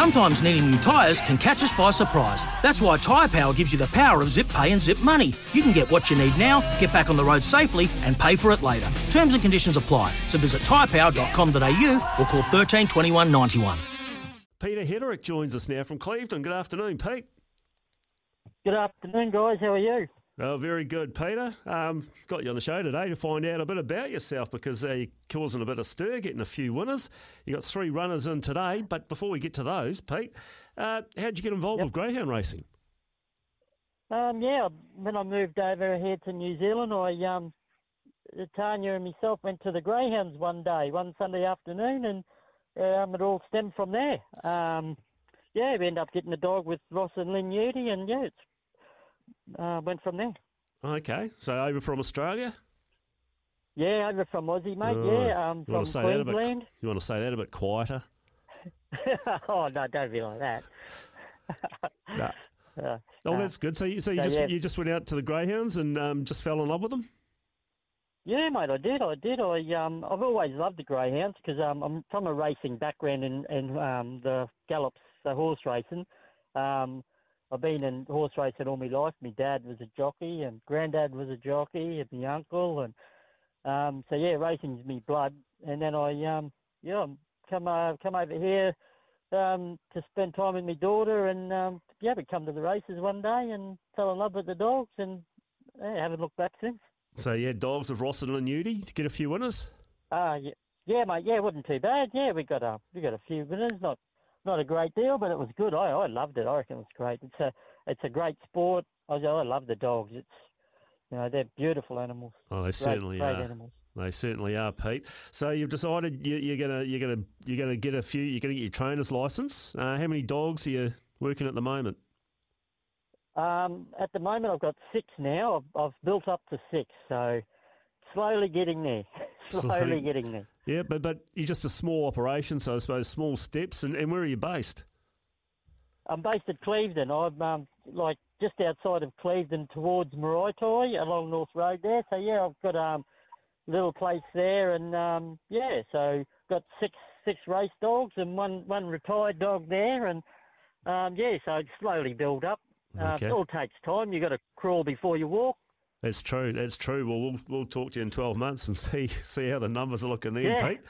Sometimes needing new tyres can catch us by surprise. That's why Tyre Power gives you the power of zip pay and zip money. You can get what you need now, get back on the road safely, and pay for it later. Terms and conditions apply. So visit tyrepower.com.au or call 13 21 91. Peter Heterick joins us now from Clevedon. Good afternoon, Pete. Good afternoon, guys. How are you? Oh, very good, Peter. Um, got you on the show today to find out a bit about yourself because uh, you're causing a bit of stir, getting a few winners. You got three runners in today, but before we get to those, Pete, uh, how'd you get involved Yep. with greyhound racing? Um, yeah, when I moved over here to New Zealand, I um, Tanya and myself went to the Greyhounds one day, one Sunday afternoon, and um, it all stemmed from there. Um, yeah, we ended up getting a dog with Ross and Lynn Udy, and yeah, it's uh, went from there. Okay, so over from Australia. Yeah, over from Aussie, mate. Oh, yeah, um, you from want to say that a bit? Queensland. You want to say that a bit quieter? oh no, don't be like that. No. Uh, Oh, uh, that's good. So you, so you so, just yeah. you just went out to the greyhounds and um, just fell in love with them. Yeah, mate, I did. I did. I um, I've always loved the greyhounds because um, I'm from a racing background in in um, the gallops, the horse racing. Um, I've been in horse racing all my life. My dad was a jockey, and granddad was a jockey, and my uncle, and um, so yeah, racing's me blood. And then I um, yeah, come uh, come over here um, to spend time with my daughter, and um, yeah, we come to the races one day and fell in love with the dogs, and yeah, haven't looked back since. So yeah, dogs with Ross and Nudie to get a few winners. Ah, yeah, yeah, mate. Yeah, it wasn't too bad. Yeah, we got a we got a few winners. Not not a great deal, but it was good. I I loved it. I reckon it was great. It's a it's a great sport. I I love the dogs. It's you know they're beautiful animals. Oh, they Great, certainly great are. animals. They certainly are, Pete. So you've decided you, you're gonna you're gonna you're gonna get a few. You're gonna get your trainer's license. Uh, how many dogs are you working at the moment? Um, at the moment, I've got six now. I've, I've built up to six, so slowly getting there. slowly Slowly. getting there. Yeah, but but you're just a small operation, so I suppose small steps. And, and where are you based? I'm based at Clevedon. I'm um, like just outside of Clevedon towards Maraitai along North Road there. So yeah, I've got um little place there, and um, yeah, so got six six race dogs and one one retired dog there, and um, yeah, so slowly build up. Uh, Okay. It all takes time. You've got to crawl before you walk. That's true. That's true. Well, we'll we'll talk to you in twelve months and see see how the numbers are looking then, Yeah. Pete.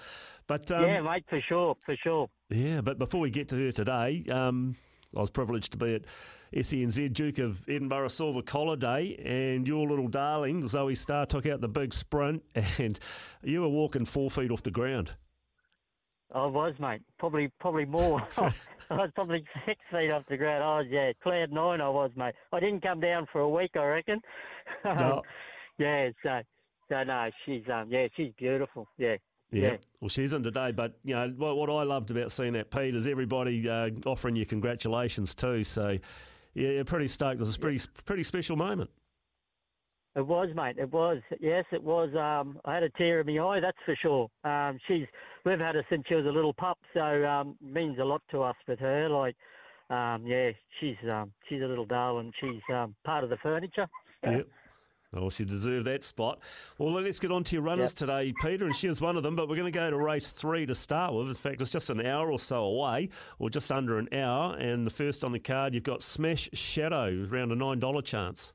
But um, yeah, mate, for sure, for sure. Yeah, but before we get to her today, um, I was privileged to be at SENZ Duke of Edinburgh Silver Collar Day, and your little darling Zoe Star took out the big sprint, and you were walking four feet off the ground. I was, mate. Probably, probably more. I was probably six feet off the ground. I was, yeah, cloud nine. I was, mate. I didn't come down for a week, I reckon. No. yeah, so, so no, she's um, yeah, she's beautiful. Yeah, Yeah. Yeah. Well, she's in today, but you know what, what I loved about seeing that Pete is everybody uh, offering you congratulations too. So yeah, you're pretty stoked. It was a pretty pretty special moment. It was, mate. It was. Yes, it was. Um, I had a tear in my eye, that's for sure. Um, she's we've had her since she was a little pup, so um, means a lot to us with her. Like, um, yeah, she's um, she's a little darling. She's um, part of the furniture. Yep. Well, she deserved that spot. Well, let's get on to your runners Yep. today, Peter, and she was one of them. But we're going to go to race three to start with. In fact, it's just an hour or so away, or just under an hour. And the first on the card, you've got Smash Shadow, around a nine dollar chance.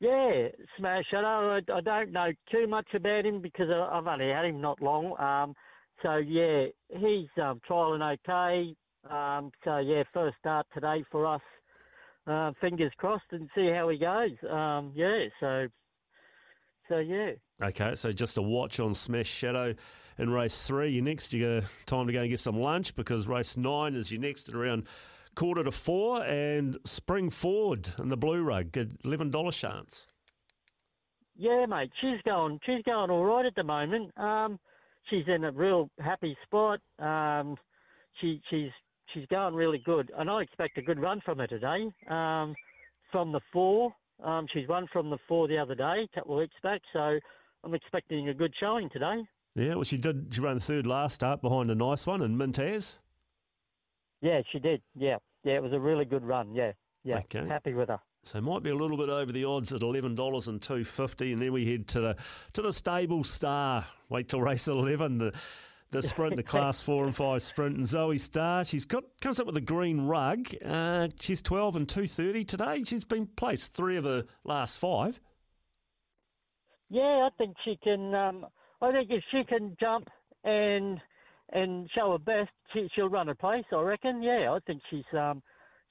Yeah, Smash Shadow. I, I don't know too much about him because I- I've only had him not long. Um, so yeah, he's um, trialing okay. Um, so yeah, first start today for us. Uh, fingers crossed and see how he goes. Um, yeah, so so yeah. Okay, so just a watch on Smash Shadow in race three. Your next, you got time to go and get some lunch because race nine is your next at around quarter to four, and Spring Forward in the Blue Rug, eleven dollar chance. Yeah, mate, she's going. She's going all right at the moment. Um, she's in a real happy spot. Um, she she's she's going really good, and I expect a good run from her today. Um, from the four, um, she's won from the four the other day, a couple of weeks back, so I'm expecting a good showing today. Yeah, well, she did. She ran third last start behind a nice one, and Mintaz. Yeah, she did. Yeah, yeah, it was a really good run. Yeah, yeah, Okay. happy with her. So might be a little bit over the odds at eleven dollars and two fifty, and then we head to the to the stable star. Wait till race eleven. The the sprint, the class four and five sprint, and Zoe Star. She's got comes up with a green rug. Uh, she's twelve and two thirty today. She's been placed three of her last five. Yeah, I think she can. Um, I think if she can jump and and show her best, she, she'll run a place. I reckon. Yeah, I think she's um,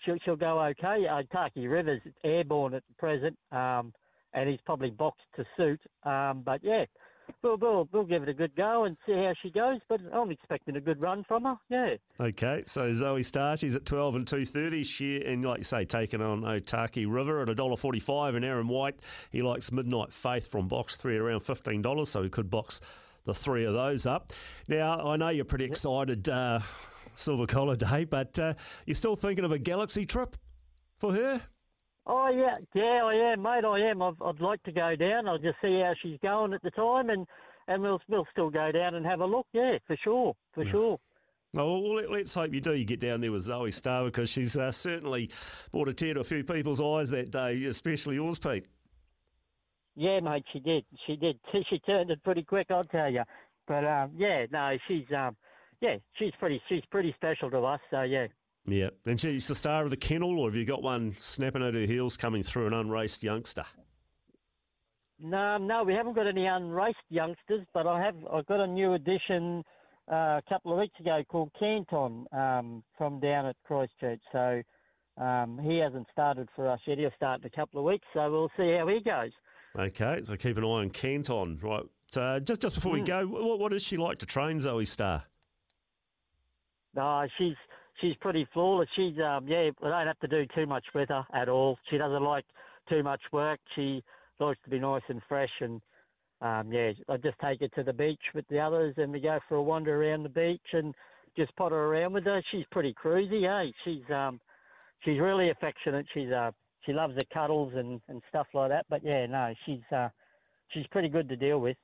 she'll she'll go okay. Uh, Otaki River's airborne at the present, um, and he's probably boxed to suit. Um, but yeah, we'll, we'll we'll give it a good go and see how she goes. But I'm expecting a good run from her. Yeah. Okay, so Zoe Star, she's at twelve and two thirty. She and like you say, taking on Otaki River at a dollar forty five. And Aaron White, he likes Midnight Faith from box three around fifteen dollars, so he could box the three of those up. Now I know you're pretty excited, uh, Silver Collar Day, but uh, you're still thinking of a Galaxy trip for her. Oh yeah, yeah, I am, mate. I am. I've, I'd like to go down. I'll just see how she's going at the time, and and we'll we'll still go down and have a look. Yeah, for sure, for sure. Well, well, let, us hope you do. You get down there with Zoe Star because she's uh, certainly brought a tear to a few people's eyes that day, especially yours, Pete. Yeah, mate, she did. She did. She turned it pretty quick, I'll tell you. But um, yeah, no, she's um, yeah, she's pretty, she's pretty special to us. So yeah. Yeah, and she's the star of the kennel, or have you got one snapping at her heels coming through an unraced youngster? No, no, we haven't got any unraced youngsters, but I have. I've got a new addition uh, a couple of weeks ago called Canton um, from down at Christchurch. So um, he hasn't started for us yet. He'll start in a couple of weeks, so we'll see how he goes. Okay, so keep an eye on Canton. Right, uh, just just before we go, what, what does she like to train, Zoe Star? No, she's she's pretty flawless. She's um yeah, we don't have to do too much with her at all. She doesn't like too much work. She likes to be nice and fresh and um yeah, I just take her to the beach with the others and we go for a wander around the beach and just potter around with her. She's pretty cruisy, hey. She's um she's really affectionate. She's uh she loves the cuddles and, and stuff like that. But yeah, no, she's uh she's pretty good to deal with.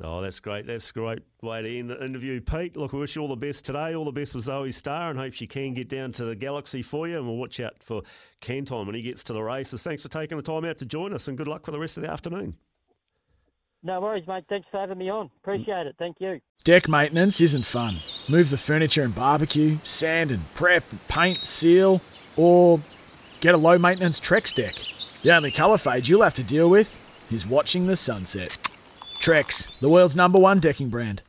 Oh, that's great. That's a great way to end the interview, Pete. Look, we wish you all the best today. All the best with Zoe Star and hope she can get down to the Galaxy for you. And we'll watch out for Canton when he gets to the races. Thanks for taking the time out to join us and good luck for the rest of the afternoon. No worries, mate. Thanks for having me on. Appreciate it. Thank you. Deck maintenance isn't fun. Move the furniture and barbecue, sand and prep, paint, seal, or get a low maintenance Trex deck. The only colour fade you'll have to deal with is watching the sunset. Trex, the world's number one decking brand.